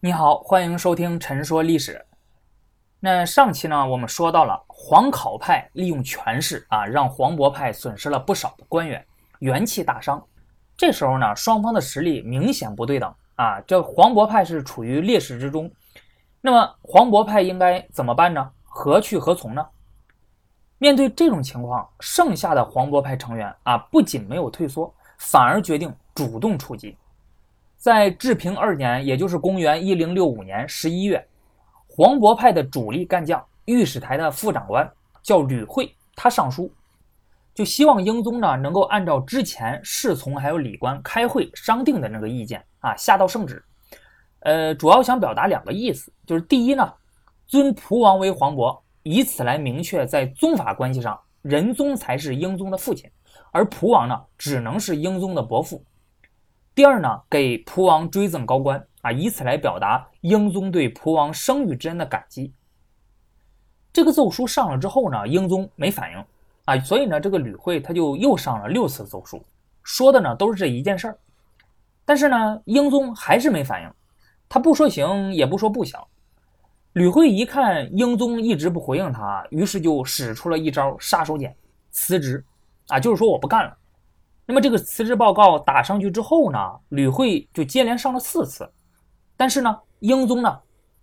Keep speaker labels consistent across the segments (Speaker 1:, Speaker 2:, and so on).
Speaker 1: 你好，欢迎收听《陈说历史》。那上期呢，我们说到了黄考派利用权势啊，让黄渤派损失了不少的官员，元气大伤。这时候呢，双方的实力明显不对等啊，这黄渤派是处于劣势之中。那么黄渤派应该怎么办呢？何去何从呢？面对这种情况，剩下的黄渤派成员啊，不仅没有退缩，反而决定主动出击。在治平二年，也就是公元一零六五年十一月，黄渤派的主力干将、御史台的副长官叫吕惠，他上书，就希望英宗呢能够按照之前侍从还有礼官开会商定的那个意见啊，下道圣旨。呃，主要想表达两个意思，就是第一呢，尊蒲王为皇伯，以此来明确在宗法关系上，仁宗才是英宗的父亲，而蒲王呢只能是英宗的伯父。第二呢，给蒲王追赠高官啊，以此来表达英宗对蒲王生育之恩的感激。这个奏书上了之后呢，英宗没反应啊，所以呢，这个吕惠他就又上了六次奏书，说的呢都是这一件事儿。但是呢，英宗还是没反应，他不说行，也不说不行。吕惠一看英宗一直不回应他，于是就使出了一招杀手锏，辞职啊，就是说我不干了。那么这个辞职报告打上去之后呢，吕慧就接连上了四次，但是呢，英宗呢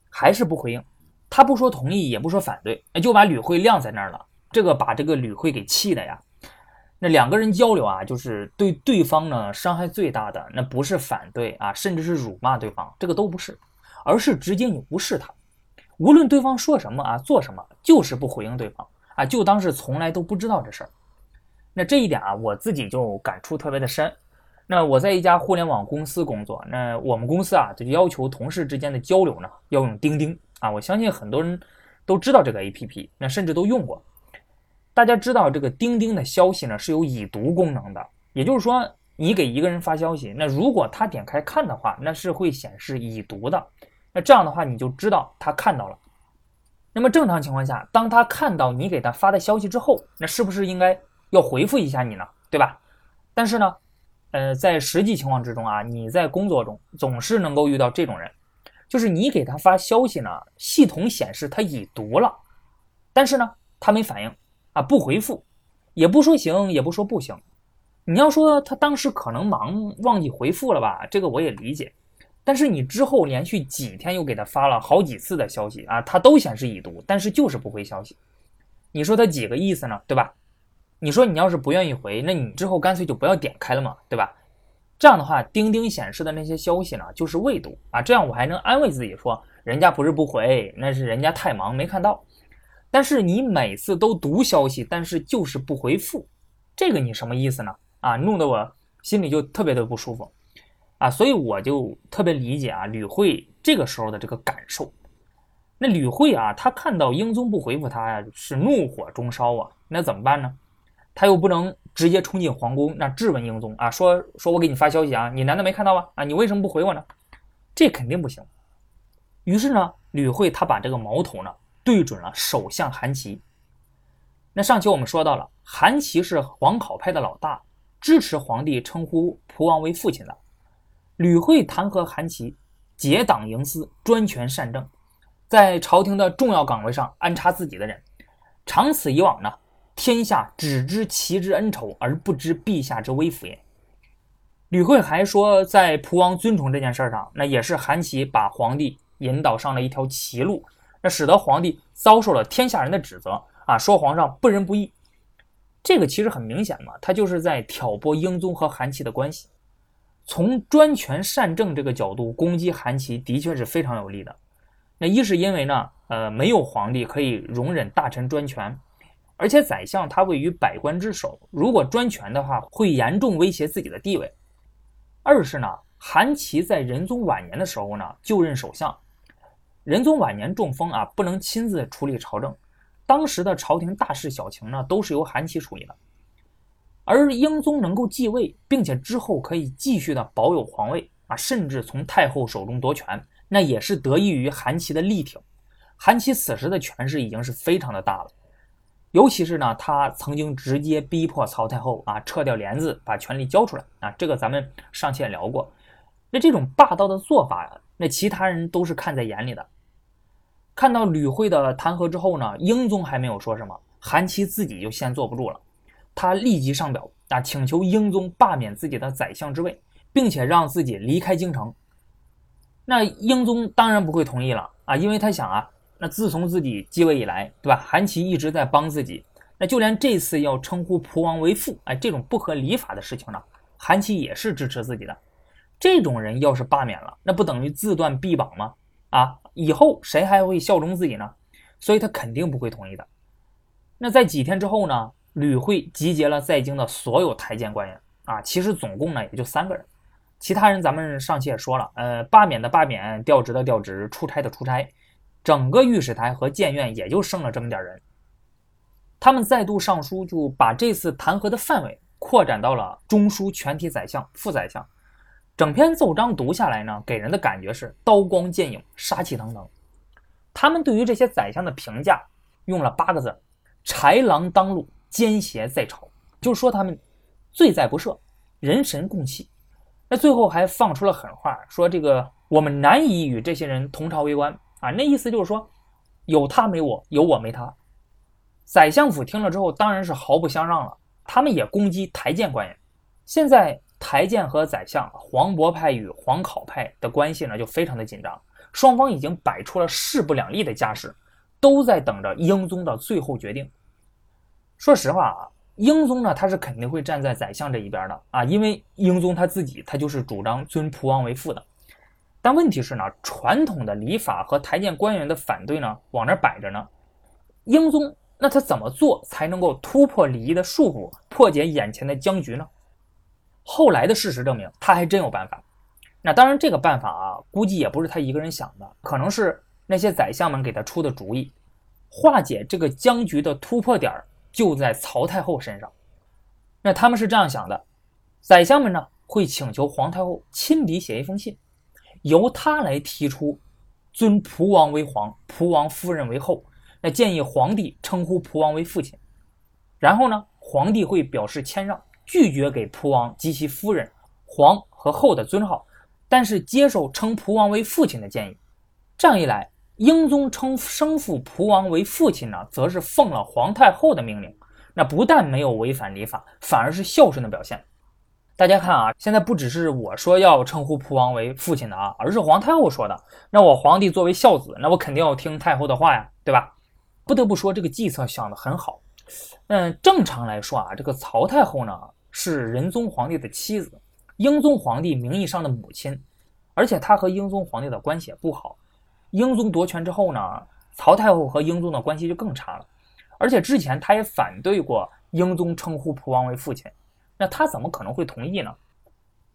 Speaker 1: 还是不回应，他不说同意，也不说反对，就把吕慧晾在那儿了。这个把这个吕慧给气的呀。那两个人交流啊，就是对对方呢伤害最大的，那不是反对啊，甚至是辱骂对方，这个都不是，而是直接你无视他，无论对方说什么啊，做什么，就是不回应对方啊，就当是从来都不知道这事儿。那这一点啊，我自己就感触特别的深。那我在一家互联网公司工作，那我们公司啊，就要求同事之间的交流呢，要用钉钉啊。我相信很多人都知道这个 APP，那甚至都用过。大家知道这个钉钉的消息呢是有已读功能的，也就是说，你给一个人发消息，那如果他点开看的话，那是会显示已读的。那这样的话，你就知道他看到了。那么正常情况下，当他看到你给他发的消息之后，那是不是应该？要回复一下你呢，对吧？但是呢，呃，在实际情况之中啊，你在工作中总是能够遇到这种人，就是你给他发消息呢，系统显示他已读了，但是呢，他没反应啊，不回复，也不说行，也不说不行。你要说他当时可能忙忘记回复了吧，这个我也理解。但是你之后连续几天又给他发了好几次的消息啊，他都显示已读，但是就是不回消息。你说他几个意思呢？对吧？你说你要是不愿意回，那你之后干脆就不要点开了嘛，对吧？这样的话，钉钉显示的那些消息呢，就是未读啊，这样我还能安慰自己说，人家不是不回，那是人家太忙没看到。但是你每次都读消息，但是就是不回复，这个你什么意思呢？啊，弄得我心里就特别的不舒服啊，所以我就特别理解啊吕惠这个时候的这个感受。那吕惠啊，他看到英宗不回复他呀，是怒火中烧啊，那怎么办呢？他又不能直接冲进皇宫，那质问英宗啊，说说我给你发消息啊，你难道没看到吗？啊，你为什么不回我呢？这肯定不行。于是呢，吕惠他把这个矛头呢对准了首相韩琦。那上期我们说到了，韩琦是皇考派的老大，支持皇帝称呼蒲王为父亲的。吕惠弹劾韩琦结党营私，专权擅政，在朝廷的重要岗位上安插自己的人，长此以往呢？天下只知其之恩仇，而不知陛下之威福也。吕惠还说，在蒲王尊崇这件事上，那也是韩琦把皇帝引导上了一条歧路，那使得皇帝遭受了天下人的指责啊，说皇上不仁不义。这个其实很明显嘛，他就是在挑拨英宗和韩琦的关系。从专权擅政这个角度攻击韩琦，的确是非常有利的。那一是因为呢，呃，没有皇帝可以容忍大臣专权。而且宰相他位于百官之首，如果专权的话，会严重威胁自己的地位。二是呢，韩琦在仁宗晚年的时候呢，就任首相。仁宗晚年中风啊，不能亲自处理朝政，当时的朝廷大事小情呢，都是由韩琦处理的。而英宗能够继位，并且之后可以继续的保有皇位啊，甚至从太后手中夺权，那也是得益于韩琦的力挺。韩琦此时的权势已经是非常的大了。尤其是呢，他曾经直接逼迫曹太后啊撤掉帘子，把权力交出来啊。这个咱们上期也聊过。那这种霸道的做法那其他人都是看在眼里的。看到吕惠的弹劾之后呢，英宗还没有说什么，韩琦自己就先坐不住了，他立即上表啊，请求英宗罢免自己的宰相之位，并且让自己离开京城。那英宗当然不会同意了啊，因为他想啊，那自从自己继位以来，对吧？韩琦一直在帮自己，那就连这次要称呼蒲王为父，哎，这种不合礼法的事情呢，韩琦也是支持自己的。这种人要是罢免了，那不等于自断臂膀吗？啊，以后谁还会效忠自己呢？所以他肯定不会同意的。那在几天之后呢？吕惠集结了在京的所有台谏官员啊，其实总共呢也就三个人。其他人咱们上期也说了，呃，罢免的罢免，调职的调职，出差的出差，整个御史台和谏院也就剩了这么点人。他们再度上书，就把这次弹劾的范围扩展到了中书全体宰相、副宰相。整篇奏章读下来呢，给人的感觉是刀光剑影、杀气腾腾。他们对于这些宰相的评价用了八个字：豺狼当路，奸邪在朝，就说他们罪在不赦，人神共弃。那最后还放出了狠话，说这个我们难以与这些人同朝为官啊！那意思就是说，有他没我，有我没他。宰相府听了之后，当然是毫不相让了，他们也攻击台谏官员。现在台谏和宰相黄渤派与黄考派的关系呢，就非常的紧张，双方已经摆出了势不两立的架势，都在等着英宗的最后决定。说实话啊。英宗呢，他是肯定会站在宰相这一边的啊，因为英宗他自己他就是主张尊蒲王为父的。但问题是呢，传统的礼法和台谏官员的反对呢，往那摆着呢。英宗那他怎么做才能够突破礼仪的束缚，破解眼前的僵局呢？后来的事实证明，他还真有办法。那当然，这个办法啊，估计也不是他一个人想的，可能是那些宰相们给他出的主意，化解这个僵局的突破点。就在曹太后身上，那他们是这样想的：宰相们呢会请求皇太后亲笔写一封信，由他来提出尊蒲王为皇，蒲王夫人为后。那建议皇帝称呼蒲王为父亲，然后呢，皇帝会表示谦让，拒绝给蒲王及其夫人皇和后的尊号，但是接受称蒲王为父亲的建议。这样一来。英宗称生父蒲王为父亲呢，则是奉了皇太后的命令，那不但没有违反礼法，反而是孝顺的表现。大家看啊，现在不只是我说要称呼蒲王为父亲的啊，而是皇太后说的。那我皇帝作为孝子，那我肯定要听太后的话呀，对吧？不得不说，这个计策想得很好。嗯，正常来说啊，这个曹太后呢是仁宗皇帝的妻子，英宗皇帝名义上的母亲，而且她和英宗皇帝的关系也不好。英宗夺权之后呢，曹太后和英宗的关系就更差了，而且之前他也反对过英宗称呼蒲王为父亲，那他怎么可能会同意呢？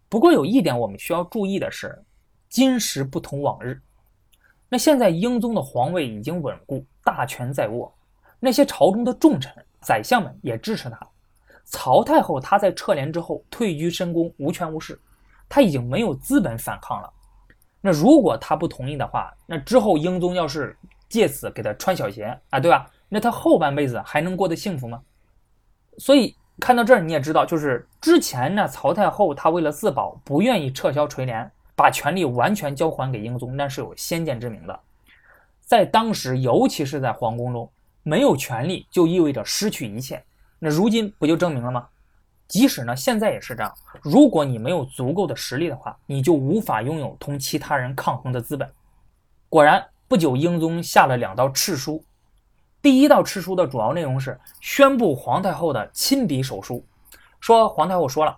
Speaker 1: 不过有一点我们需要注意的是，今时不同往日。那现在英宗的皇位已经稳固，大权在握，那些朝中的重臣、宰相们也支持他。曹太后她在撤帘之后退居深宫，无权无势，她已经没有资本反抗了。那如果他不同意的话，那之后英宗要是借此给他穿小鞋啊，对吧？那他后半辈子还能过得幸福吗？所以看到这儿你也知道，就是之前呢，曹太后她为了自保，不愿意撤销垂帘，把权力完全交还给英宗，那是有先见之明的。在当时，尤其是在皇宫中，没有权力就意味着失去一切。那如今不就证明了吗？即使呢，现在也是这样。如果你没有足够的实力的话，你就无法拥有同其他人抗衡的资本。果然，不久英宗下了两道敕书。第一道敕书的主要内容是宣布皇太后的亲笔手书，说皇太后说了，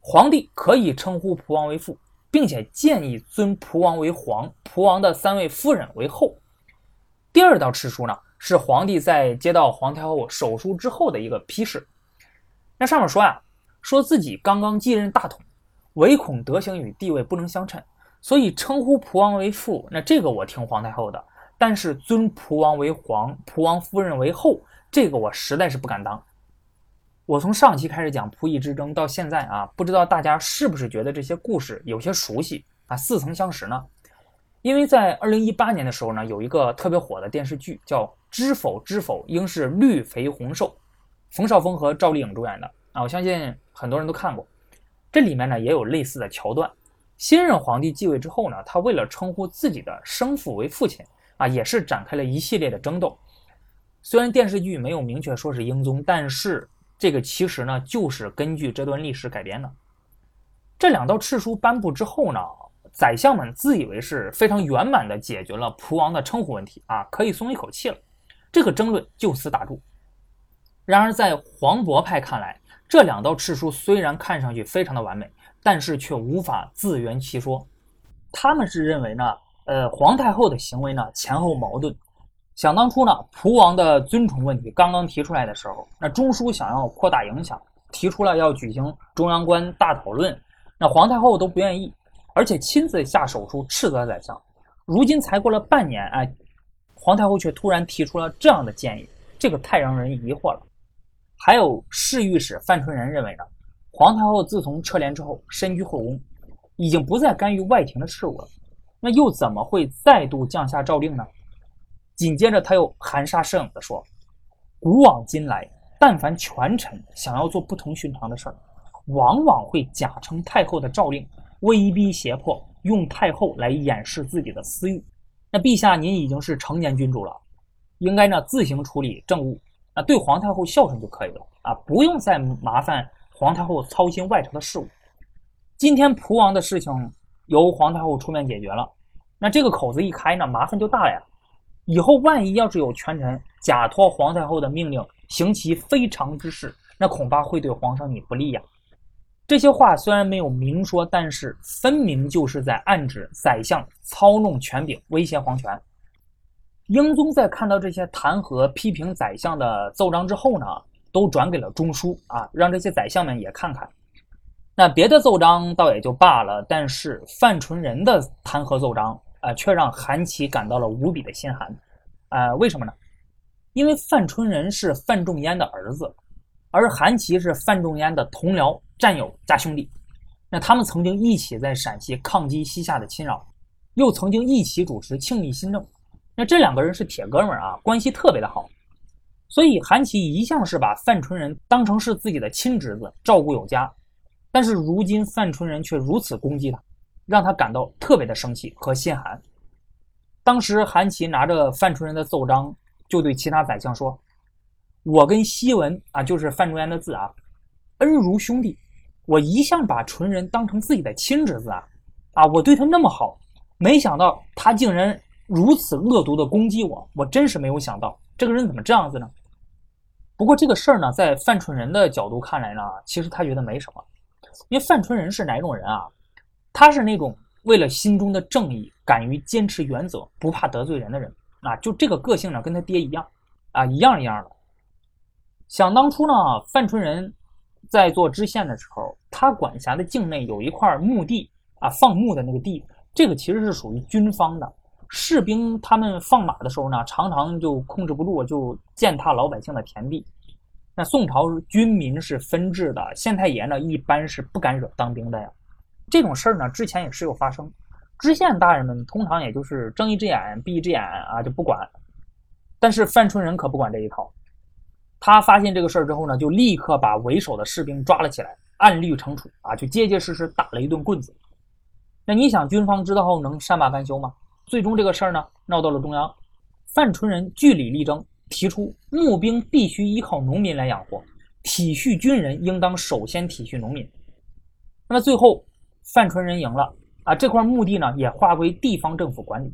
Speaker 1: 皇帝可以称呼蒲王为父，并且建议尊蒲王为皇，蒲王的三位夫人为后。第二道敕书呢，是皇帝在接到皇太后手书之后的一个批示。那上面说呀，说自己刚刚继任大统，唯恐德行与地位不能相称，所以称呼蒲王为父。那这个我听皇太后的，但是尊蒲王为皇，蒲王夫人为后，这个我实在是不敢当。我从上期开始讲仆役之争到现在啊，不知道大家是不是觉得这些故事有些熟悉啊，似曾相识呢？因为在二零一八年的时候呢，有一个特别火的电视剧叫《知否知否，应是绿肥红瘦》。冯绍峰和赵丽颖主演的啊，我相信很多人都看过。这里面呢也有类似的桥段，新任皇帝继位之后呢，他为了称呼自己的生父为父亲啊，也是展开了一系列的争斗。虽然电视剧没有明确说是英宗，但是这个其实呢就是根据这段历史改编的。这两道敕书颁布之后呢，宰相们自以为是非常圆满地解决了蒲王的称呼问题啊，可以松一口气了。这个争论就此打住。然而在黄渤派看来，这两道敕书虽然看上去非常的完美。但是却无法自圆其说，他们是认为呢，呃，皇太后的行为呢前后矛盾。想当初呢，蒲王的尊崇问题刚刚提出来的时候，那中枢想要扩大影响，提出了要举行中央官大讨论，那皇太后都不愿意，而且亲自下手书斥责宰相。如今才过了半年，哎，皇太后却突然提出了这样的建议，这个太让人疑惑了。还有侍御史范纯仁认为呢。皇太后自从撤帘之后，身居后宫，已经不再干预外廷的事务了。那又怎么会再度降下诏令呢？紧接着，他又含沙射影地说：“古往今来，但凡权臣想要做不同寻常的事儿，往往会假称太后的诏令，威逼胁迫，用太后来掩饰自己的私欲。那陛下，您已经是成年君主了，应该呢自行处理政务，啊，对皇太后孝顺就可以了啊，不用再麻烦。”皇太后操心外朝的事务，今天蒲王的事情由皇太后出面解决了，那这个口子一开呢，麻烦就大了呀。以后万一要是有权臣假托皇太后的命令行其非常之事，那恐怕会对皇上你不利呀。这些话虽然没有明说，但是分明就是在暗指宰相操弄权柄，威胁皇权。英宗在看到这些弹劾批评宰相的奏章之后呢？都转给了中书啊，让这些宰相们也看看。那别的奏章倒也就罢了，但是范纯仁的弹劾奏章啊，却让韩琦感到了无比的心寒。啊，为什么呢？因为范纯仁是范仲淹的儿子，而韩琦是范仲淹的同僚、战友加兄弟。那他们曾经一起在陕西抗击西夏的侵扰，又曾经一起主持庆历新政。那这两个人是铁哥们儿啊，关系特别的好。所以韩琦一向是把范纯仁当成是自己的亲侄子，照顾有加。但是如今范纯仁却如此攻击他，让他感到特别的生气和心寒。当时韩琦拿着范纯仁的奏章，就对其他宰相说：“我跟西文啊，就是范仲淹的字啊，恩如兄弟。我一向把纯仁当成自己的亲侄子啊，啊，我对他那么好，没想到他竟然如此恶毒的攻击我，我真是没有想到，这个人怎么这样子呢？”不过这个事儿呢，在范纯仁的角度看来呢，其实他觉得没什么，因为范纯仁是哪种人啊？他是那种为了心中的正义，敢于坚持原则，不怕得罪人的人啊。就这个个性呢，跟他爹一样啊，一样一样的。想当初呢，范纯仁在做知县的时候，他管辖的境内有一块墓地啊，放牧的那个地，这个其实是属于军方的。士兵他们放马的时候呢，常常就控制不住，就践踏老百姓的田地。那宋朝军民是分治的，县太爷呢一般是不敢惹当兵的呀。这种事儿呢，之前也时有发生。知县大人们通常也就是睁一只眼闭一只眼啊，就不管。但是范春仁可不管这一套，他发现这个事儿之后呢，就立刻把为首的士兵抓了起来，按律惩处啊，就结结实实打了一顿棍子。那你想，军方知道后能善罢甘休吗？最终这个事儿呢闹到了中央，范纯仁据理力争，提出募兵必须依靠农民来养活，体恤军人应当首先体恤农民。那么最后范纯仁赢了啊，这块墓地呢也划归地方政府管理。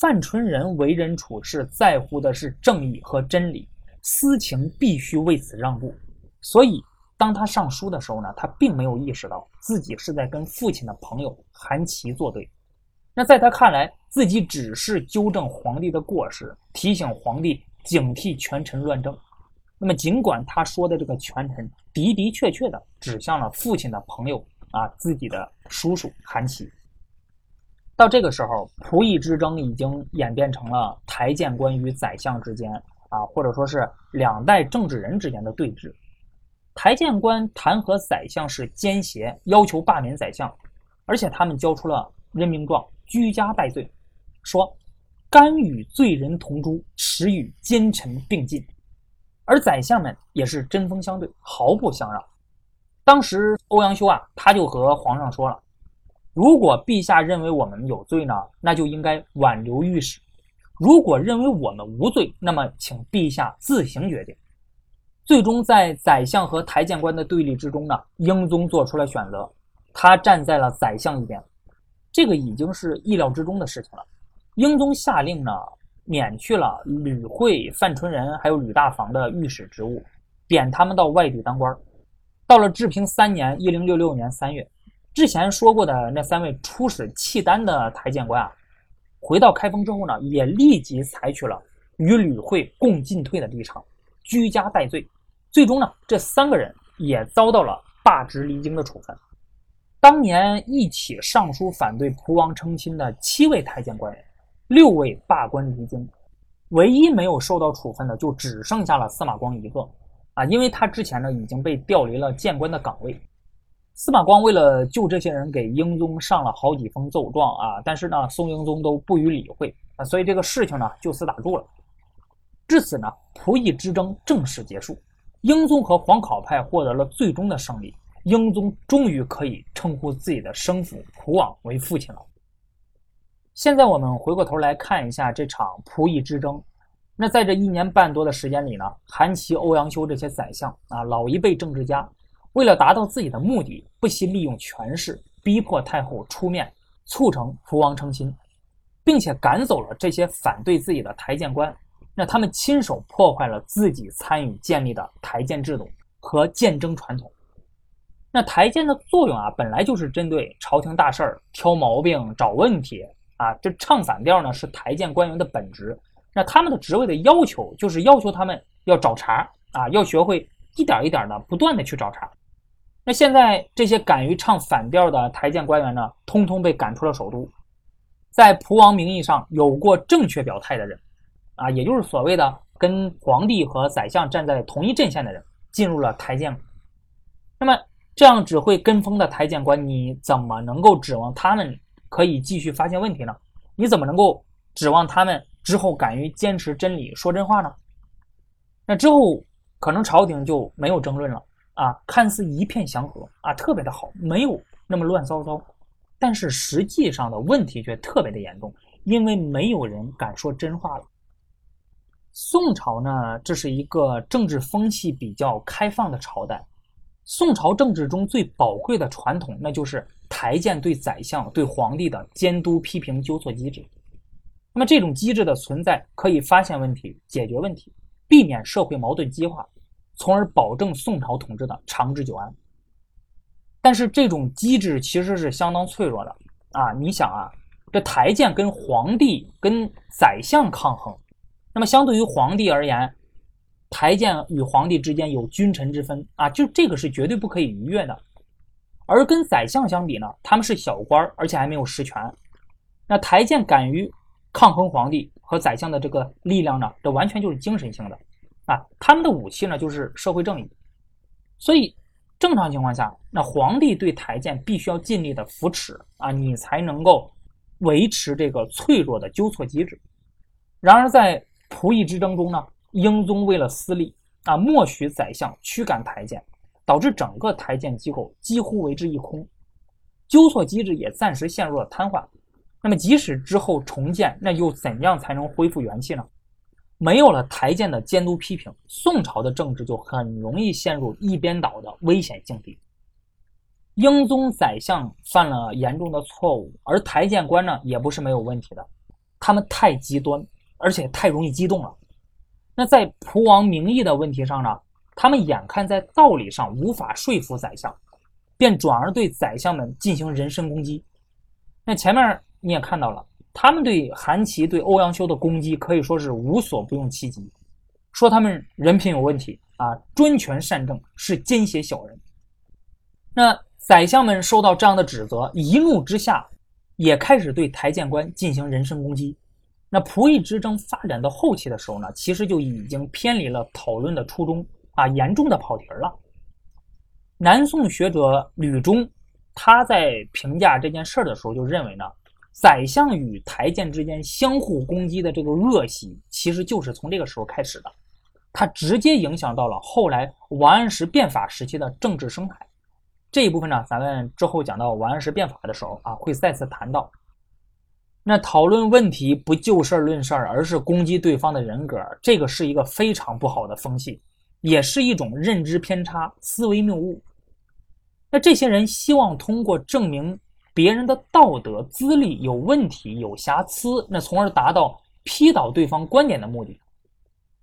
Speaker 1: 范纯仁为人处事在乎的是正义和真理，私情必须为此让步。所以当他上书的时候呢，他并没有意识到自己是在跟父亲的朋友韩琦作对。那在他看来，自己只是纠正皇帝的过失，提醒皇帝警惕权臣乱政。那么，尽管他说的这个权臣的的确确的指向了父亲的朋友啊，自己的叔叔韩琦。到这个时候，仆役之争已经演变成了台谏官与宰相之间啊，或者说是两代政治人之间的对峙。台谏官弹劾宰相是奸邪，要求罢免宰相，而且他们交出了任命状。居家待罪，说甘与罪人同诛，实与奸臣并进。而宰相们也是针锋相对，毫不相让。当时欧阳修啊，他就和皇上说了：“如果陛下认为我们有罪呢，那就应该挽留御史；如果认为我们无罪，那么请陛下自行决定。最终，在宰相和台谏官的对立之中呢，英宗做出了选择，他站在了宰相一边。这个已经是意料之中的事情了。英宗下令呢，免去了吕惠、范纯仁还有吕大房的御史职务，贬他们到外地当官。到了治平三年（一零六六年三月），之前说过的那三位出使契丹的台谏官啊，回到开封之后呢，也立即采取了与吕惠共进退的立场，居家待罪。最终呢，这三个人也遭到了罢职离京的处分。当年一起上书反对蒲王称亲的七位太监官员，六位罢官离京，唯一没有受到处分的就只剩下了司马光一个。啊，因为他之前呢已经被调离了谏官的岗位。司马光为了救这些人，给英宗上了好几封奏状啊，但是呢，宋英宗都不予理会啊，所以这个事情呢就此打住了。至此呢，仆役之争正式结束。英宗和黄考派获得了最终的胜利，英宗终于可以称呼自己的生父蒲王为父亲了。现在我们回过头来看一下这场仆役之争，那在这一年半多的时间里呢，韩琦、欧阳修这些宰相啊，老一辈政治家，为了达到自己的目的，不惜利用权势，逼迫太后出面，促成福王成亲，并且赶走了这些反对自己的台谏官。那他们亲手破坏了自己参与建立的台谏制度和谏争传统。那台谏的作用啊，本来就是针对朝廷大事儿挑毛病、找问题啊。这唱反调呢，是台谏官员的本职。那他们的职位的要求，就是要求他们要找茬啊，要学会一点一点的不断的去找茬。那现在这些敢于唱反调的台谏官员呢，通通被赶出了首都，在蒲王名义上有过正确表态的人。啊，也就是所谓的跟皇帝和宰相站在同一阵线的人进入了台谏。那么这样只会跟风的台谏官，你怎么能够指望他们可以继续发现问题呢？你怎么能够指望他们之后敢于坚持真理、说真话呢？那之后可能朝廷就没有争论了啊，看似一片祥和啊，特别的好，没有那么乱糟糟。但是实际上的问题却特别的严重，因为没有人敢说真话了。宋朝呢，这是一个政治风气比较开放的朝代。宋朝政治中最宝贵的传统，那就是台谏对宰相、对皇帝的监督、批评、纠错机制。那么这种机制的存在，可以发现问题、解决问题，避免社会矛盾激化，从而保证宋朝统治的长治久安。但是这种机制其实是相当脆弱的啊！你想啊，这台谏跟皇帝、跟宰相抗衡。那么，相对于皇帝而言，台谏与皇帝之间有君臣之分啊，就这个是绝对不可以逾越的。而跟宰相相比呢，他们是小官，而且还没有实权。那台谏敢于抗衡皇帝和宰相的这个力量呢，这完全就是精神性的啊，他们的武器呢就是社会正义。所以，正常情况下，那皇帝对台谏必须要尽力的扶持啊，你才能够维持这个脆弱的纠错机制。然而在仆役之争中呢，英宗为了私利啊，默许宰相驱赶台谏，导致整个台谏机构几乎为之一空，纠错机制也暂时陷入了瘫痪。那么，即使之后重建，那又怎样才能恢复元气呢？没有了台谏的监督批评，宋朝的政治就很容易陷入一边倒的危险境地。英宗宰相犯了严重的错误，而台谏官呢，也不是没有问题的，他们太极端。而且太容易激动了。那在蒲王名义的问题上呢，他们眼看在道理上无法说服宰相，便转而对宰相们进行人身攻击。那前面你也看到了，他们对韩琦、对欧阳修的攻击可以说是无所不用其极，说他们人品有问题啊，专权擅政，是奸邪小人。那宰相们受到这样的指责，一怒之下，也开始对台谏官进行人身攻击。那仆役之争发展到后期的时候呢，其实就已经偏离了讨论的初衷啊，严重的跑题了。南宋学者吕中，他在评价这件事儿的时候就认为呢，宰相与台谏之间相互攻击的这个恶习，其实就是从这个时候开始的，它直接影响到了后来王安石变法时期的政治生态。这一部分呢，咱们之后讲到王安石变法的时候啊，会再次谈到。那讨论问题不就事论事儿，而是攻击对方的人格，这个是一个非常不好的风气，也是一种认知偏差、思维谬误。那这些人希望通过证明别人的道德资历有问题、有瑕疵，那从而达到批倒对方观点的目的。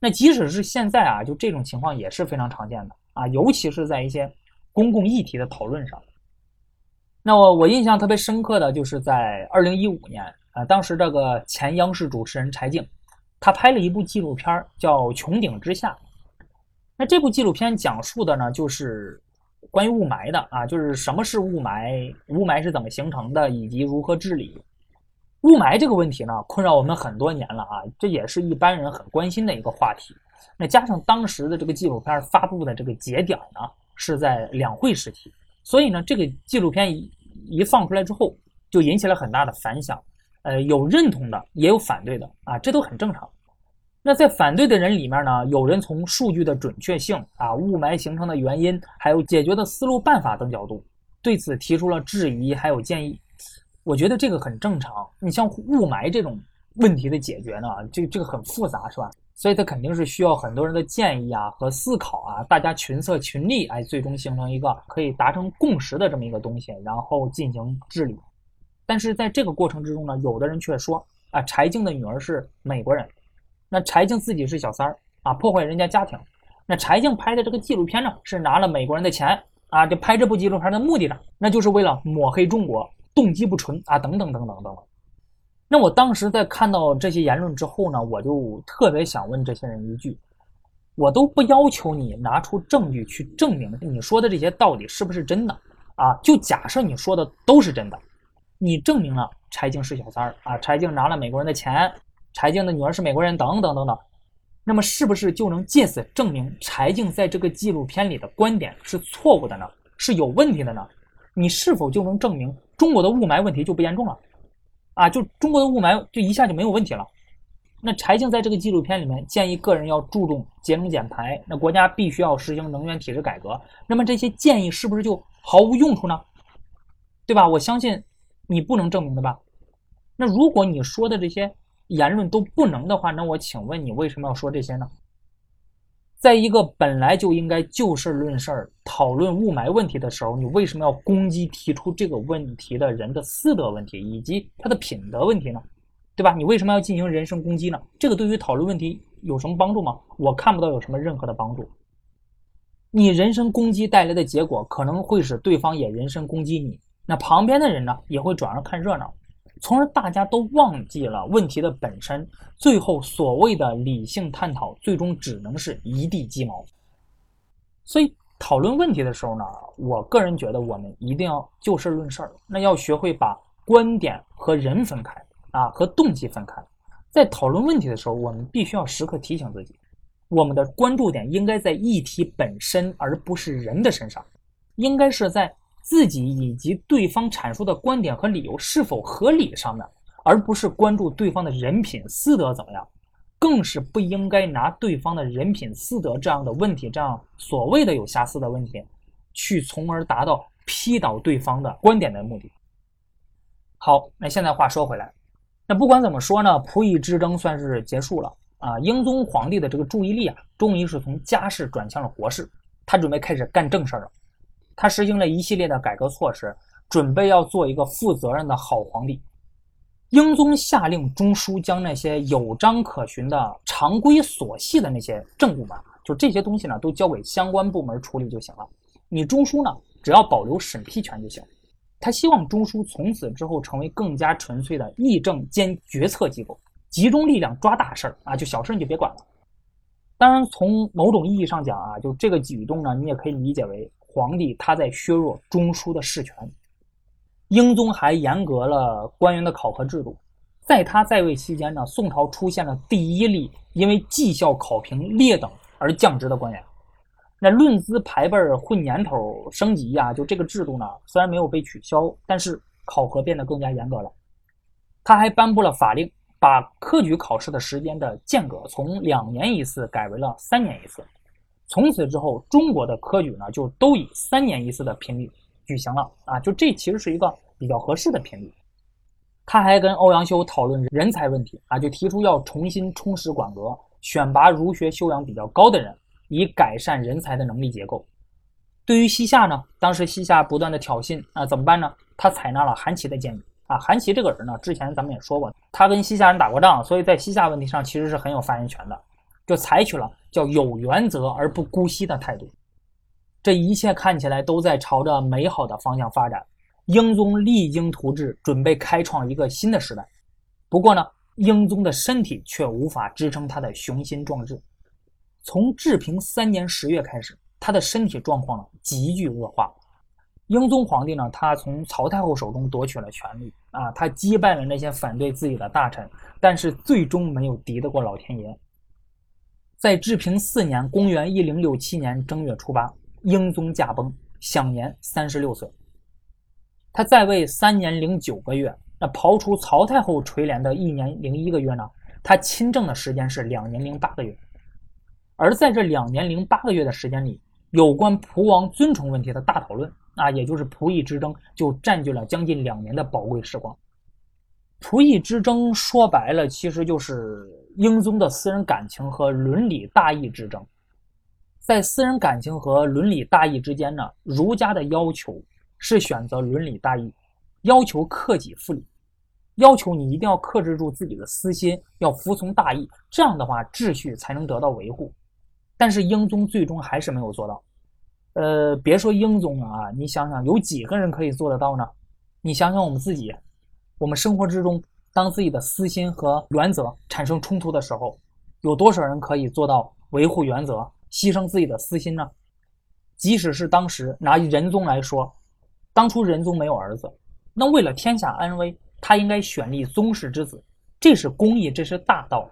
Speaker 1: 那即使是现在啊，就这种情况也是非常常见的啊，尤其是在一些公共议题的讨论上。那我我印象特别深刻的就是在二零一五年啊，当时这个前央视主持人柴静，他拍了一部纪录片叫《穹顶之下》。那这部纪录片讲述的呢，就是。关于雾霾的啊，就是什么是雾霾，雾霾是怎么形成的，以及如何治理。雾霾这个问题呢，困扰我们很多年了啊，这也是一般人很关心的一个话题。那加上当时的这个纪录片发布的这个节点呢，是在两会时期，所以呢，这个纪录片一一放出来之后，就引起了很大的反响。呃，有认同的，也有反对的啊，这都很正常。那在反对的人里面呢，有人从数据的准确性啊、雾霾形成的原因，还有解决的思路办法等角度，对此提出了质疑，还有建议。我觉得这个很正常。你像雾霾这种问题的解决呢，这这个很复杂，是吧？所以它肯定是需要很多人的建议啊和思考啊，大家群策群力，哎，最终形成一个可以达成共识的这么一个东西，然后进行治理。但是在这个过程之中呢，有的人却说啊，柴静的女儿是美国人。那柴静自己是小三儿啊，破坏人家家庭。那柴静拍的这个纪录片呢，是拿了美国人的钱啊，就拍这部纪录片的目的呢，那就是为了抹黑中国，动机不纯啊，等等等等等等。那我当时在看到这些言论之后呢，我就特别想问这些人一句：我都不要求你拿出证据去证明你说的这些到底是不是真的啊？就假设你说的都是真的，你证明了柴静是小三儿啊，柴静拿了美国人的钱。柴静的女儿是美国人，等等等等，那么是不是就能借此证明柴静在这个纪录片里的观点是错误的呢？是有问题的呢？你是否就能证明中国的雾霾问题就不严重了？啊，就中国的雾霾就一下就没有问题了？那柴静在这个纪录片里面建议个人要注重节能减排，那国家必须要实行能源体制改革，那么这些建议是不是就毫无用处呢？对吧？我相信你不能证明的吧？那如果你说的这些，言论都不能的话，那我请问你为什么要说这些呢？在一个本来就应该就事论事讨论雾霾问题的时候，你为什么要攻击提出这个问题的人的私德问题以及他的品德问题呢？对吧？你为什么要进行人身攻击呢？这个对于讨论问题有什么帮助吗？我看不到有什么任何的帮助。你人身攻击带来的结果可能会使对方也人身攻击你，那旁边的人呢也会转而看热闹。从而大家都忘记了问题的本身，最后所谓的理性探讨，最终只能是一地鸡毛。所以讨论问题的时候呢，我个人觉得我们一定要就事论事儿，那要学会把观点和人分开啊，和动机分开。在讨论问题的时候，我们必须要时刻提醒自己，我们的关注点应该在议题本身，而不是人的身上，应该是在。自己以及对方阐述的观点和理由是否合理上面，而不是关注对方的人品私德怎么样，更是不应该拿对方的人品私德这样的问题，这样所谓的有瑕疵的问题，去从而达到批倒对方的观点的目的。好，那现在话说回来，那不管怎么说呢，仆役之争算是结束了啊。英宗皇帝的这个注意力啊，终于是从家事转向了国事，他准备开始干正事儿了。他实行了一系列的改革措施，准备要做一个负责任的好皇帝。英宗下令中书将那些有章可循的常规琐细的那些政务嘛，就这些东西呢，都交给相关部门处理就行了。你中书呢，只要保留审批权就行。他希望中书从此之后成为更加纯粹的议政兼决策机构，集中力量抓大事儿啊，就小事你就别管了。当然，从某种意义上讲啊，就这个举动呢，你也可以理解为。皇帝他在削弱中枢的事权，英宗还严格了官员的考核制度。在他在位期间呢，宋朝出现了第一例因为绩效考评劣等而降职的官员。那论资排辈儿混年头升级呀，就这个制度呢，虽然没有被取消，但是考核变得更加严格了。他还颁布了法令，把科举考试的时间的间隔从两年一次改为了三年一次。从此之后，中国的科举呢就都以三年一次的频率举行了啊，就这其实是一个比较合适的频率。他还跟欧阳修讨论人才问题啊，就提出要重新充实管阁，选拔儒学修养比较高的人，以改善人才的能力结构。对于西夏呢，当时西夏不断的挑衅啊，怎么办呢？他采纳了韩琦的建议啊。韩琦这个人呢，之前咱们也说过，他跟西夏人打过仗，所以在西夏问题上其实是很有发言权的，就采取了叫有原则而不姑息的态度。这一切看起来都在朝着美好的方向发展。英宗励精图治，准备开创一个新的时代。不过呢，英宗的身体却无法支撑他的雄心壮志。从治平三年十月开始，他的身体状况呢急剧恶化。英宗皇帝呢，他从曹太后手中夺取了权力啊，他击败了那些反对自己的大臣，但是最终没有敌得过老天爷。在治平四年（公元一零六七年）正月初八，英宗驾崩，享年三十六岁。他在位三年零九个月，那刨除曹太后垂帘的一年零一个月呢？他亲政的时间是两年零八个月。而在这两年零八个月的时间里，有关仆王尊崇问题的大讨论啊，也就是仆役之争，就占据了将近两年的宝贵时光。仆役之争说白了，其实就是英宗的私人感情和伦理大义之争。在私人感情和伦理大义之间呢，儒家的要求。是选择伦理大义，要求克己复礼，要求你一定要克制住自己的私心，要服从大义，这样的话秩序才能得到维护。但是英宗最终还是没有做到。呃，别说英宗了啊，你想想，有几个人可以做得到呢？你想想我们自己，我们生活之中，当自己的私心和原则产生冲突的时候，有多少人可以做到维护原则，牺牲自己的私心呢？即使是当时拿仁宗来说。当初仁宗没有儿子，那为了天下安危，他应该选立宗室之子，这是公义，这是大道。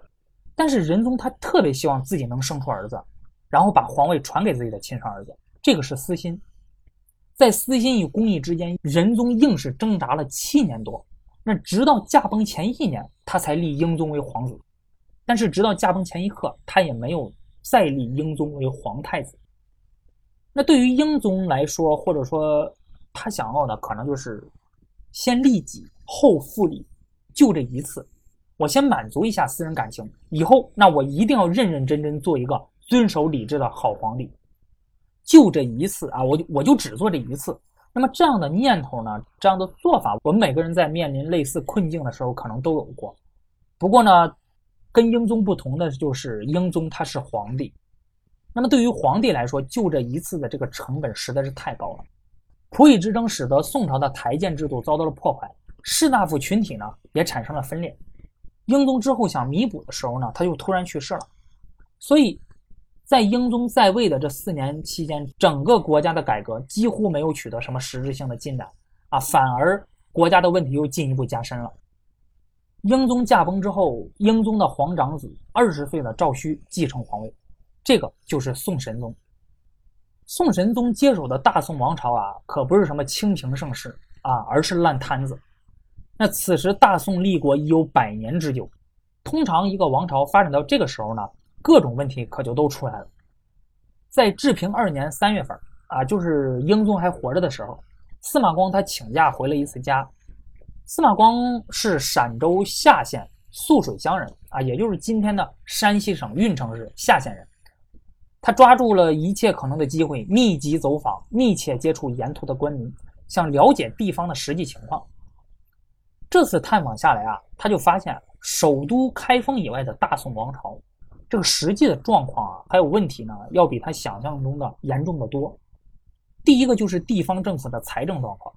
Speaker 1: 但是仁宗他特别希望自己能生出儿子，然后把皇位传给自己的亲生儿子，这个是私心。在私心与公义之间，仁宗硬是挣扎了七年多，那直到驾崩前一年，他才立英宗为皇子。但是直到驾崩前一刻，他也没有再立英宗为皇太子。那对于英宗来说，或者说，他想要的可能就是先利己后复礼，就这一次，我先满足一下私人感情，以后那我一定要认认真真做一个遵守礼制的好皇帝。就这一次啊，我就我就只做这一次。那么这样的念头呢，这样的做法，我们每个人在面临类似困境的时候可能都有过。不过呢，跟英宗不同的就是英宗他是皇帝，那么对于皇帝来说，就这一次的这个成本实在是太高了。仆役之争使得宋朝的台谏制度遭到了破坏，士大夫群体呢也产生了分裂。英宗之后想弥补的时候呢，他就突然去世了。所以，在英宗在位的这四年期间，整个国家的改革几乎没有取得什么实质性的进展啊，反而国家的问题又进一步加深了。英宗驾崩之后，英宗的皇长子二十岁的赵顼继承皇位，这个就是宋神宗。宋神宗接手的大宋王朝啊，可不是什么清平盛世啊，而是烂摊子。那此时大宋立国已有百年之久，通常一个王朝发展到这个时候呢，各种问题可就都出来了。在治平二年三月份啊，就是英宗还活着的时候，司马光他请假回了一次家。司马光是陕州夏县涑水乡人啊，也就是今天的山西省运城市夏县人。他抓住了一切可能的机会，密集走访，密切接触沿途的官民，想了解地方的实际情况。这次探访下来啊，他就发现首都开封以外的大宋王朝，这个实际的状况啊，还有问题呢，要比他想象中的严重的多。第一个就是地方政府的财政状况。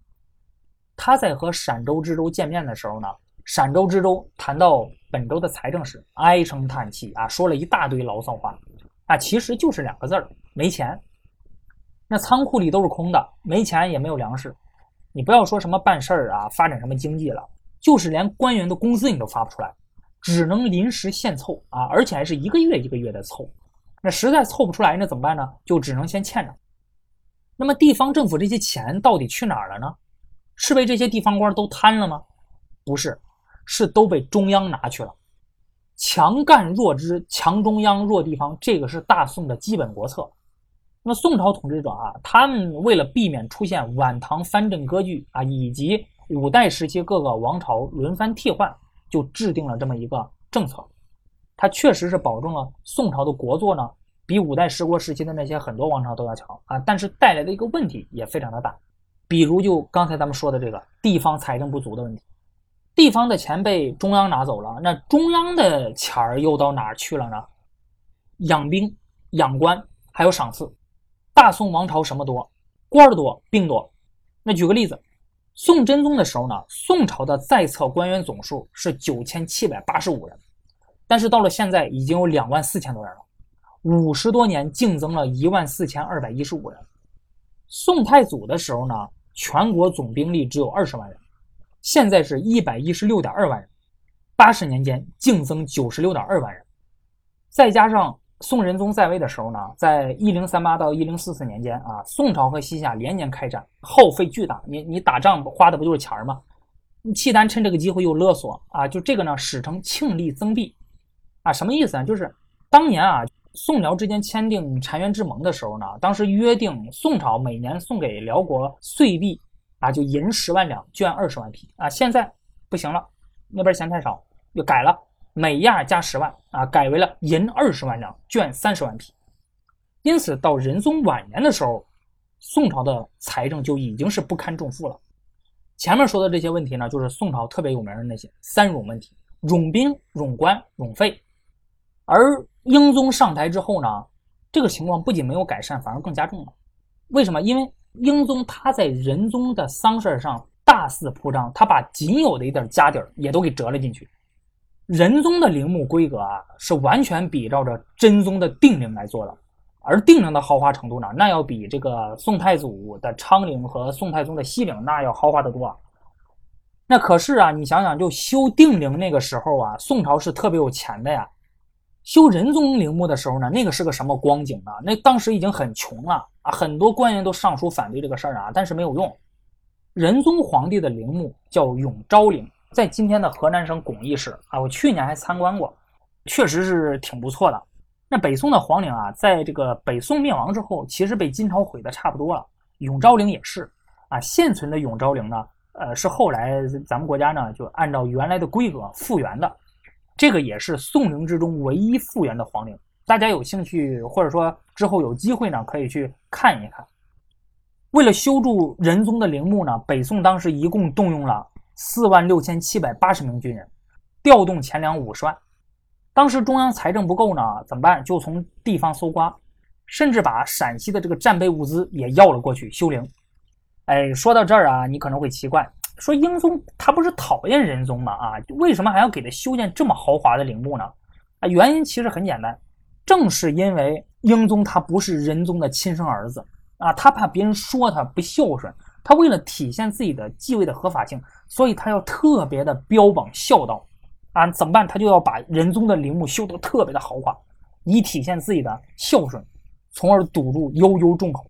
Speaker 1: 他在和陕州知州见面的时候呢，陕州知州谈到本州的财政时，唉声叹气啊，说了一大堆牢骚话。啊，其实就是两个字儿，没钱。那仓库里都是空的，没钱也没有粮食。你不要说什么办事儿啊，发展什么经济了，就是连官员的工资你都发不出来，只能临时现凑啊，而且还是一个月一个月的凑。那实在凑不出来，那怎么办呢？就只能先欠着。那么地方政府这些钱到底去哪儿了呢？是被这些地方官都贪了吗？不是，是都被中央拿去了。强干弱支，强中央弱地方，这个是大宋的基本国策。那么宋朝统治者啊，他们为了避免出现晚唐藩镇割据啊，以及五代时期各个王朝轮番替换，就制定了这么一个政策。它确实是保证了宋朝的国祚呢，比五代十国时期的那些很多王朝都要强啊。但是带来的一个问题也非常的大，比如就刚才咱们说的这个地方财政不足的问题，地方的钱被中央拿走了，那中央的钱儿又到哪儿去了呢？养兵、养官，还有赏赐。大宋王朝什么多？官儿多，兵多。那举个例子，宋真宗的时候呢，宋朝的在册官员总数是九千七百八十五人，但是到了现在已经有两万四千多人了，五十多年净增了一万四千二百一十五人。宋太祖的时候呢，全国总兵力只有二十万人，现在是一百一十六点二万人，八十年间净增九十六点二万人，再加上。宋仁宗在位的时候呢，在一零三八到一零四四年间啊，宋朝和西夏连年开战，耗费巨大。你你打仗花的不就是钱吗？契丹趁这个机会又勒索啊，就这个呢，史称庆历增币啊，什么意思呢？就是当年啊，宋辽之间签订澶渊之盟的时候呢，当时约定宋朝每年送给辽国岁币啊，就银十万两，绢二十万匹啊。现在不行了，那边钱太少，又改了。每样加十万啊，改为了银二十万两，绢三十万匹。因此，到仁宗晚年的时候，宋朝的财政就已经是不堪重负了。前面说的这些问题呢，就是宋朝特别有名的那些三冗问题：冗兵、冗官、冗费。而英宗上台之后呢，这个情况不仅没有改善，反而更加重了。为什么？因为英宗他在仁宗的丧事上大肆铺张，他把仅有的一点家底儿也都给折了进去。仁宗的陵墓规格啊，是完全比照着真宗的定陵来做的，而定陵的豪华程度呢，那要比这个宋太祖的昌陵和宋太宗的西陵那要豪华得多。啊那可是啊，你想想，就修定陵那个时候啊，宋朝是特别有钱的呀。修仁宗陵墓的时候呢，那个是个什么光景啊？那当时已经很穷了啊，很多官员都上书反对这个事儿啊，但是没有用。仁宗皇帝的陵墓叫永昭陵。在今天的河南省巩义市啊，我去年还参观过，确实是挺不错的。那北宋的皇陵啊，在这个北宋灭亡之后，其实被金朝毁的差不多了。永昭陵也是啊，现存的永昭陵呢，呃，是后来咱们国家呢就按照原来的规格复原的。这个也是宋陵之中唯一复原的皇陵。大家有兴趣或者说之后有机会呢，可以去看一看。为了修筑仁宗的陵墓呢，北宋当时一共动用了。四万六千七百八十名军人，调动钱粮五十万。当时中央财政不够呢，怎么办？就从地方搜刮，甚至把陕西的这个战备物资也要了过去修陵。哎，说到这儿啊，你可能会奇怪，说英宗他不是讨厌仁宗吗？啊，为什么还要给他修建这么豪华的陵墓呢？啊，原因其实很简单，正是因为英宗他不是仁宗的亲生儿子啊，他怕别人说他不孝顺。他为了体现自己的继位的合法性，所以他要特别的标榜孝道，啊，怎么办？他就要把仁宗的陵墓修得特别的豪华，以体现自己的孝顺，从而堵住悠悠众口。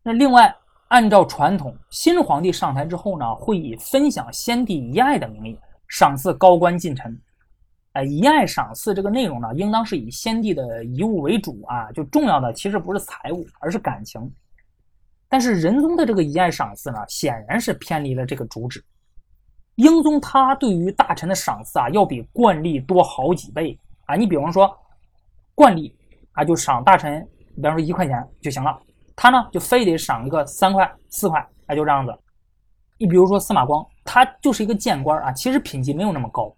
Speaker 1: 那另外，按照传统，新皇帝上台之后呢，会以分享先帝遗爱的名义赏赐高官近臣。哎，遗爱赏赐这个内容呢，应当是以先帝的遗物为主啊，就重要的其实不是财物，而是感情。但是仁宗的这个一案赏赐呢，显然是偏离了这个主旨。英宗他对于大臣的赏赐啊，要比惯例多好几倍啊！你比方说，惯例啊，就赏大臣，比方说一块钱就行了，他呢就非得赏一个三块、四块，哎，就这样子。你比如说司马光，他就是一个谏官啊，其实品级没有那么高，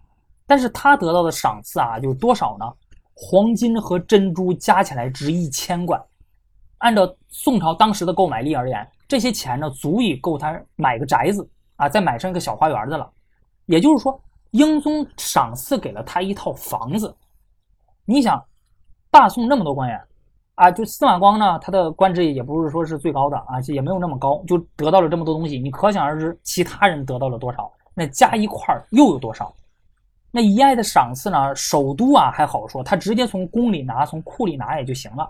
Speaker 1: 但是他得到的赏赐啊，有多少呢？黄金和珍珠加起来值一千贯。按照宋朝当时的购买力而言，这些钱呢，足以够他买个宅子啊，再买上一个小花园的了。也就是说，英宗赏赐给了他一套房子。你想，大宋那么多官员啊，就司马光呢，他的官职也不是说是最高的啊，也没有那么高，就得到了这么多东西。你可想而知，其他人得到了多少？那加一块又有多少？那遗爱的赏赐呢？首都啊还好说，他直接从宫里拿，从库里拿也就行了。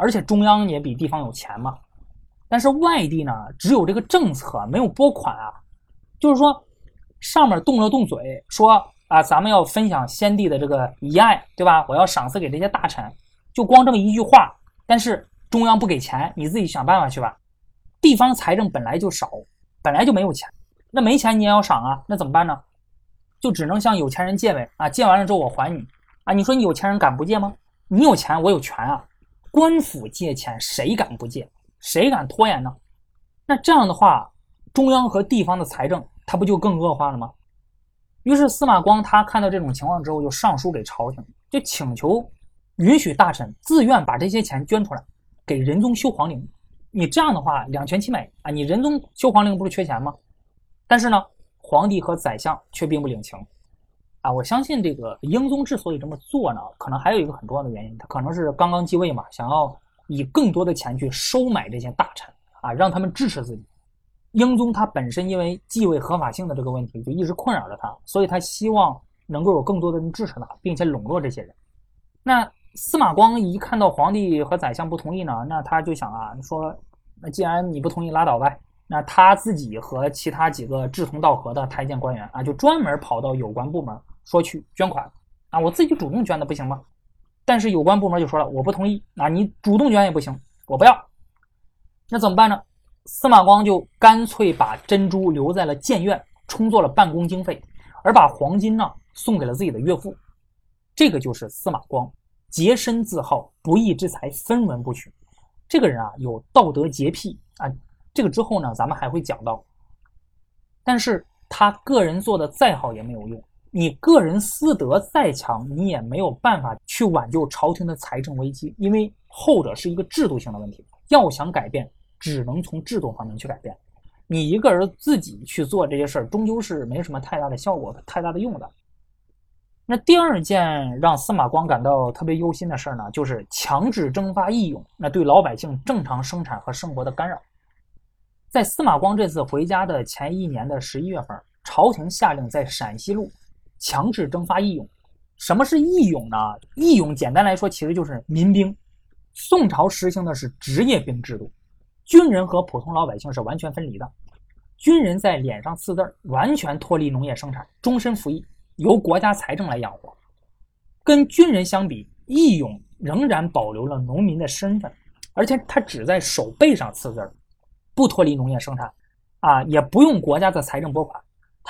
Speaker 1: 而且中央也比地方有钱嘛，但是外地呢，只有这个政策没有拨款啊，就是说上面动了动嘴，说啊，咱们要分享先帝的这个遗爱，对吧？我要赏赐给这些大臣，就光这么一句话，但是中央不给钱，你自己想办法去吧。地方财政本来就少，本来就没有钱，那没钱你也要赏啊，那怎么办呢？就只能向有钱人借呗啊，借完了之后我还你啊。你说你有钱人敢不借吗？你有钱，我有权啊。官府借钱，谁敢不借？谁敢拖延呢？那这样的话，中央和地方的财政，它不就更恶化了吗？于是司马光他看到这种情况之后，就上书给朝廷，就请求允许大臣自愿把这些钱捐出来，给仁宗修皇陵。你这样的话，两全其美啊！你仁宗修皇陵不是缺钱吗？但是呢，皇帝和宰相却并不领情。啊，我相信这个英宗之所以这么做呢，可能还有一个很重要的原因，他可能是刚刚继位嘛，想要以更多的钱去收买这些大臣啊，让他们支持自己。英宗他本身因为继位合法性的这个问题，就一直困扰着他，所以他希望能够有更多的人支持他，并且笼络这些人。那司马光一看到皇帝和宰相不同意呢，那他就想啊，说那既然你不同意，拉倒呗。那他自己和其他几个志同道合的太监官员啊，就专门跑到有关部门说去捐款啊，我自己主动捐的不行吗？但是有关部门就说了，我不同意啊，你主动捐也不行，我不要。那怎么办呢？司马光就干脆把珍珠留在了建院，充作了办公经费，而把黄金呢送给了自己的岳父。这个就是司马光，洁身自好，不义之财分文不取。这个人啊，有道德洁癖啊。这个之后呢，咱们还会讲到。但是他个人做的再好也没有用，你个人私德再强，你也没有办法去挽救朝廷的财政危机，因为后者是一个制度性的问题。要想改变，只能从制度方面去改变。你一个人自己去做这些事儿，终究是没什么太大的效果、太大的用的。那第二件让司马光感到特别忧心的事儿呢，就是强制征发义勇，那对老百姓正常生产和生活的干扰。在司马光这次回家的前一年的十一月份，朝廷下令在陕西路强制征发义勇。什么是义勇呢？义勇简单来说，其实就是民兵。宋朝实行的是职业兵制度，军人和普通老百姓是完全分离的。军人在脸上刺字，完全脱离农业生产，终身服役，由国家财政来养活。跟军人相比，义勇仍然保留了农民的身份，而且他只在手背上刺字。不脱离农业生产，啊，也不用国家的财政拨款，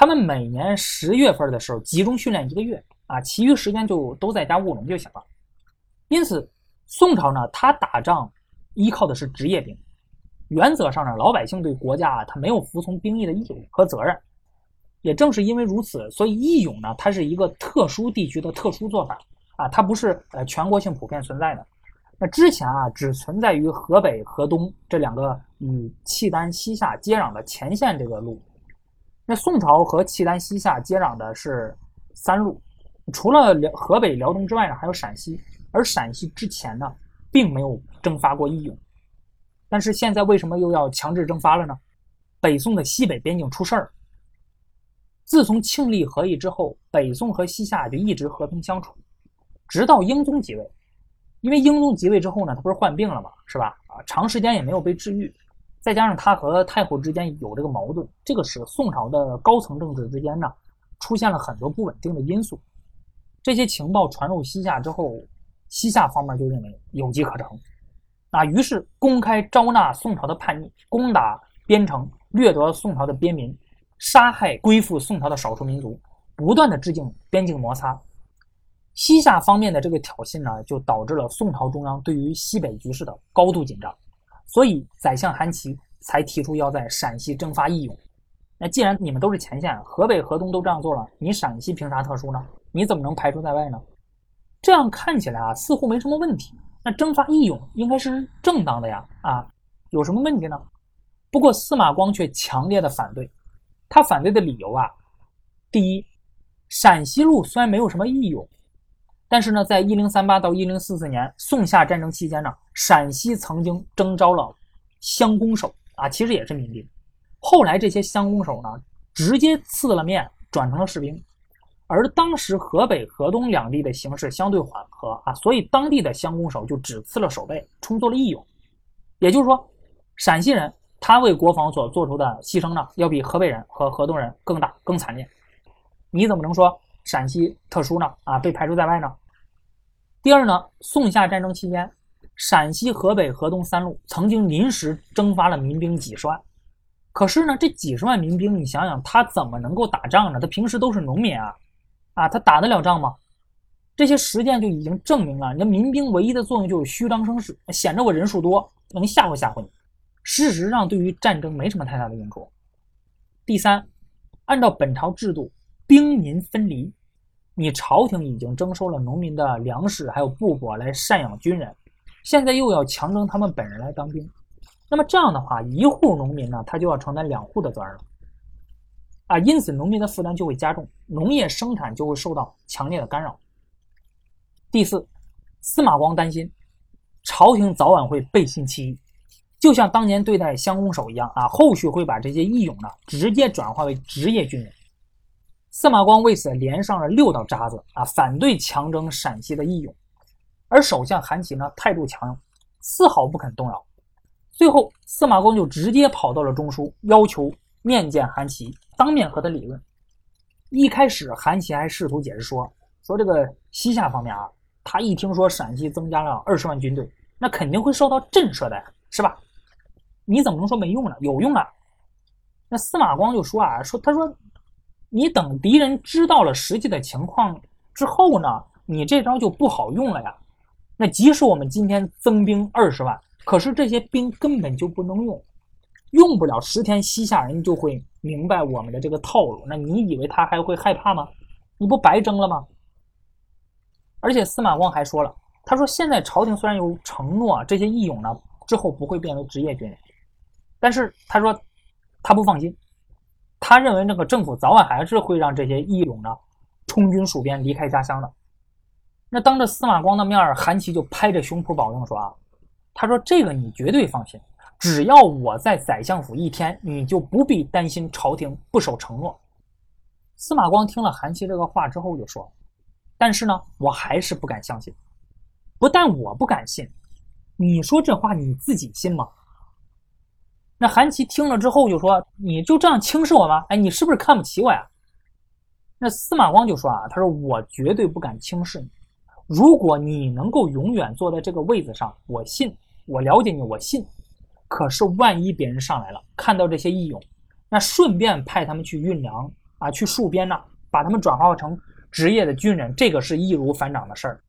Speaker 1: 他们每年十月份的时候集中训练一个月，啊，其余时间就都在家务农就行了。因此，宋朝呢，他打仗依靠的是职业兵，原则上呢，老百姓对国家啊他没有服从兵役的义务和责任。也正是因为如此，所以义勇呢，它是一个特殊地区的特殊做法，啊，它不是呃全国性普遍存在的。那之前啊，只存在于河北、河东这两个与契丹、西夏接壤的前线这个路。那宋朝和契丹、西夏接壤的是三路，除了辽河北、辽东之外呢，还有陕西。而陕西之前呢，并没有征发过义勇。但是现在为什么又要强制征发了呢？北宋的西北边境出事儿。自从庆历和议之后，北宋和西夏就一直和平相处，直到英宗即位。因为英宗即位之后呢，他不是患病了嘛，是吧？啊，长时间也没有被治愈，再加上他和太后之间有这个矛盾，这个使宋朝的高层政治之间呢，出现了很多不稳定的因素。这些情报传入西夏之后，西夏方面就认为有机可乘，啊，于是公开招纳宋朝的叛逆，攻打边城，掠夺宋朝的边民，杀害归附宋朝的少数民族，不断的致敬边境摩擦。西夏方面的这个挑衅呢，就导致了宋朝中央对于西北局势的高度紧张，所以宰相韩琦才提出要在陕西征发义勇。那既然你们都是前线，河北、河东都这样做了，你陕西凭啥特殊呢？你怎么能排除在外呢？这样看起来啊，似乎没什么问题。那征发义勇应该是正当的呀，啊，有什么问题呢？不过司马光却强烈的反对，他反对的理由啊，第一，陕西路虽然没有什么义勇。但是呢，在一零三八到一零四四年宋夏战争期间呢，陕西曾经征召了乡公手啊，其实也是民兵。后来这些乡公手呢，直接刺了面，转成了士兵。而当时河北、河东两地的形势相对缓和啊，所以当地的乡公手就只刺了守备，充作了义勇。也就是说，陕西人他为国防所做出的牺牲呢，要比河北人和河东人更大、更惨烈。你怎么能说？陕西特殊呢？啊，被排除在外呢。第二呢，宋夏战争期间，陕西、河北、河东三路曾经临时征发了民兵几十万，可是呢，这几十万民兵，你想想，他怎么能够打仗呢？他平时都是农民啊，啊，他打得了仗吗？这些实践就已经证明了，你的民兵唯一的作用就是虚张声势，显着我人数多，能吓唬吓唬你。事实上，对于战争没什么太大的用处。第三，按照本朝制度，兵民分离，你朝廷已经征收了农民的粮食还有布帛来赡养军人，现在又要强征他们本人来当兵，那么这样的话，一户农民呢，他就要承担两户的责任了，啊，因此农民的负担就会加重，农业生产就会受到强烈的干扰。第四，司马光担心朝廷早晚会背信弃义，就像当年对待乡公守一样啊，后续会把这些义勇呢直接转化为职业军人。司马光为此连上了六道渣子啊，反对强征陕西的义勇，而首相韩琦呢态度强硬，丝毫不肯动摇。最后，司马光就直接跑到了中书，要求面见韩琦，当面和他理论。一开始，韩琦还试图解释说，说这个西夏方面啊。他一听说陕西增加了二十万军队，那肯定会受到震慑的呀，是吧？你怎么能说没用呢？有用啊！那司马光就说啊，说他说，你等敌人知道了实际的情况之后呢，你这招就不好用了呀。那即使我们今天增兵二十万，可是这些兵根本就不能用，用不了十天，西夏人就会明白我们的这个套路。那你以为他还会害怕吗？你不白争了吗？而且司马光还说了，他说现在朝廷虽然有承诺，这些义勇呢之后不会变为职业军人，但是他说他不放心，他认为那个政府早晚还是会让这些义勇呢充军戍边，离开家乡的。那当着司马光的面，韩琦就拍着胸脯保证说啊，他说这个你绝对放心，只要我在宰相府一天，你就不必担心朝廷不守承诺。司马光听了韩琦这个话之后就说。但是呢，我还是不敢相信。不但我不敢信，你说这话你自己信吗？那韩琦听了之后就说：“你就这样轻视我吗？哎，你是不是看不起我呀？”那司马光就说：“啊，他说我绝对不敢轻视你。如果你能够永远坐在这个位子上，我信，我了解你，我信。可是万一别人上来了，看到这些义勇，那顺便派他们去运粮啊，去戍边呢，把他们转化成……”职业的军人，这个是易如反掌的事儿。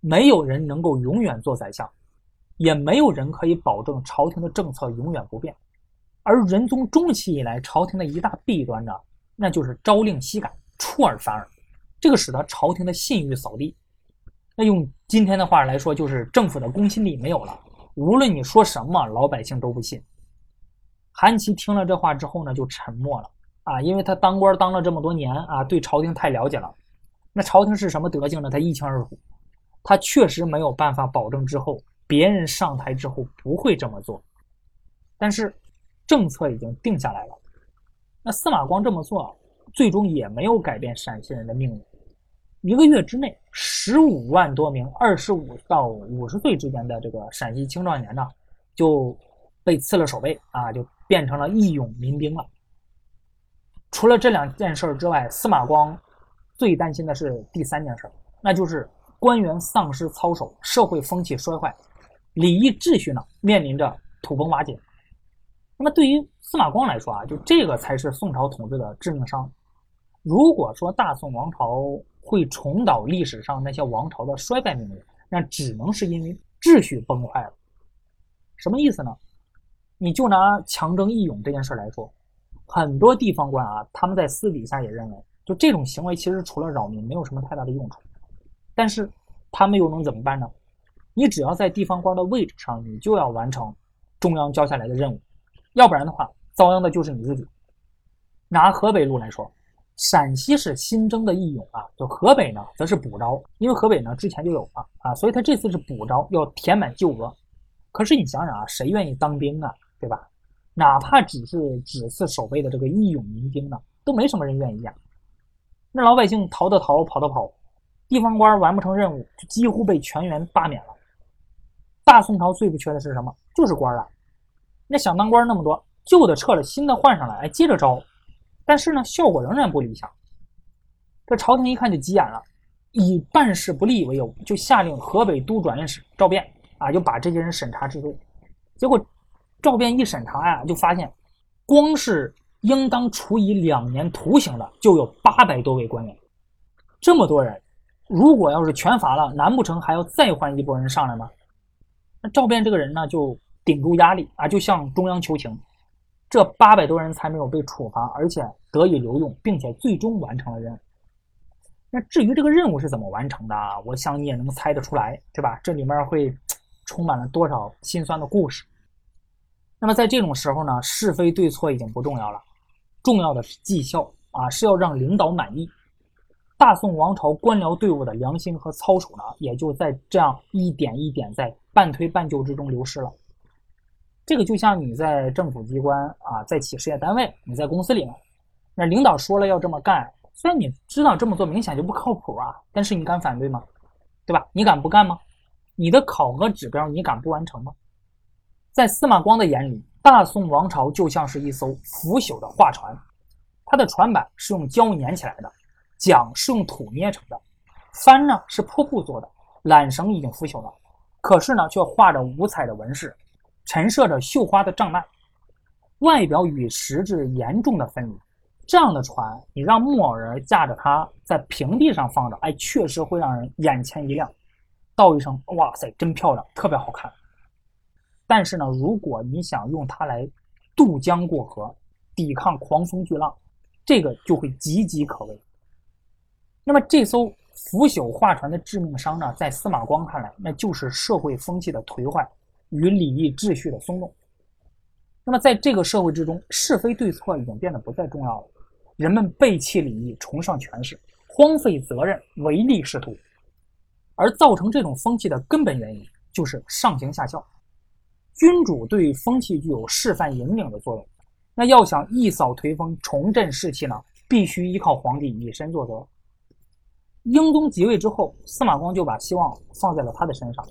Speaker 1: 没有人能够永远做宰相，也没有人可以保证朝廷的政策永远不变。而仁宗中期以来，朝廷的一大弊端呢，那就是朝令夕改，出尔反尔，这个使得朝廷的信誉扫地。那用今天的话来说，就是政府的公信力没有了。无论你说什么，老百姓都不信。韩琦听了这话之后呢，就沉默了。啊，因为他当官当了这么多年啊，对朝廷太了解了。那朝廷是什么德行呢？他一清二楚。他确实没有办法保证之后别人上台之后不会这么做。但是政策已经定下来了。那司马光这么做，最终也没有改变陕西人的命运。一个月之内，十五万多名二十五到五十岁之间的这个陕西青壮年呢，就被赐了守备啊，就变成了义勇民兵了。除了这两件事之外，司马光最担心的是第三件事，那就是官员丧失操守，社会风气衰坏，礼仪秩序呢面临着土崩瓦解。那么对于司马光来说啊，就这个才是宋朝统治的致命伤。如果说大宋王朝会重蹈历史上那些王朝的衰败命运，那只能是因为秩序崩坏了。什么意思呢？你就拿强征义勇这件事来说。很多地方官啊，他们在私底下也认为，就这种行为其实除了扰民，没有什么太大的用处。但是他们又能怎么办呢？你只要在地方官的位置上，你就要完成中央交下来的任务，要不然的话，遭殃的就是你自己。拿河北路来说，陕西是新征的义勇啊，就河北呢则是补招，因为河北呢之前就有啊啊，所以他这次是补招，要填满旧额。可是你想想啊，谁愿意当兵啊，对吧？哪怕只是只次守备的这个义勇民兵呢，都没什么人愿意啊。那老百姓逃的逃，跑的跑，地方官完不成任务，就几乎被全员罢免了。大宋朝最不缺的是什么？就是官啊。那想当官那么多，旧的撤了，新的换上来，哎，接着招。但是呢，效果仍然不理想。这朝廷一看就急眼了，以办事不力为由，就下令河北都转运使赵变啊，就把这些人审查制度。结果赵辩一审查呀，就发现光是应当处以两年徒刑的就有八百多位官员，这么多人，如果要是全罚了，难不成还要再换一拨人上来吗？那赵辩这个人呢，就顶住压力啊，就向中央求情，这八百多人才没有被处罚，而且得以留用，并且最终完成了任务。那至于这个任务是怎么完成的，我想你也能猜得出来，对吧？这里面会充满了多少心酸的故事。那么在这种时候呢，是非对错已经不重要了，重要的是绩效啊，是要让领导满意。大宋王朝官僚队伍的良心和操守呢，也就在这样一点一点在半推半就之中流失了。这个就像你在政府机关啊，在企事业单位，你在公司里面，那领导说了要这么干。虽然你知道这么做明显就不靠谱啊，但是你敢反对吗？对吧？你敢不干吗？你的考核指标你敢不完成吗？在司马光的眼里，大宋王朝就像是一艘腐朽的画船，它的船板是用胶粘起来的，桨是用土捏成的，帆呢是破布做的，缆绳已经腐朽了，可是呢却画着五彩的纹饰，陈设着绣花的帐幔，外表与实质严重的分离。这样的船，你让木偶人驾着它在平地上放着，哎，确实会让人眼前一亮，道一声“哇塞，真漂亮，特别好看”。但是呢，如果你想用它来渡江过河，抵抗狂风巨浪，这个就会岌岌可危。那么，这艘腐朽画船的致命伤呢，在司马光看来，那就是社会风气的颓坏与礼义秩序的松动。那么，在这个社会之中，是非对错已经变得不再重要了。人们背弃礼义，崇尚权势，荒废责任，唯利是图，而造成这种风气的根本原因就是上行下效。君主对风气具有示范引领的作用，那要想一扫颓风，重振士气呢，必须依靠皇帝以身作则。英宗即位之后，司马光就把希望放在了他的身上，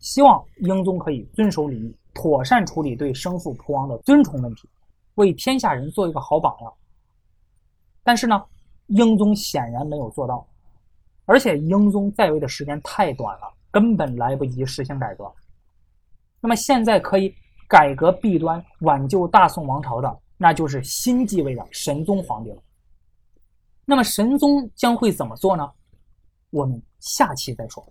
Speaker 1: 希望英宗可以遵守礼义，妥善处理对生父仆王的尊崇问题，为天下人做一个好榜样。但是呢，英宗显然没有做到，而且英宗在位的时间太短了，根本来不及实行改革。那么现在可以改革弊端、挽救大宋王朝的，那就是新继位的神宗皇帝了。那么神宗将会怎么做呢？我们下期再说。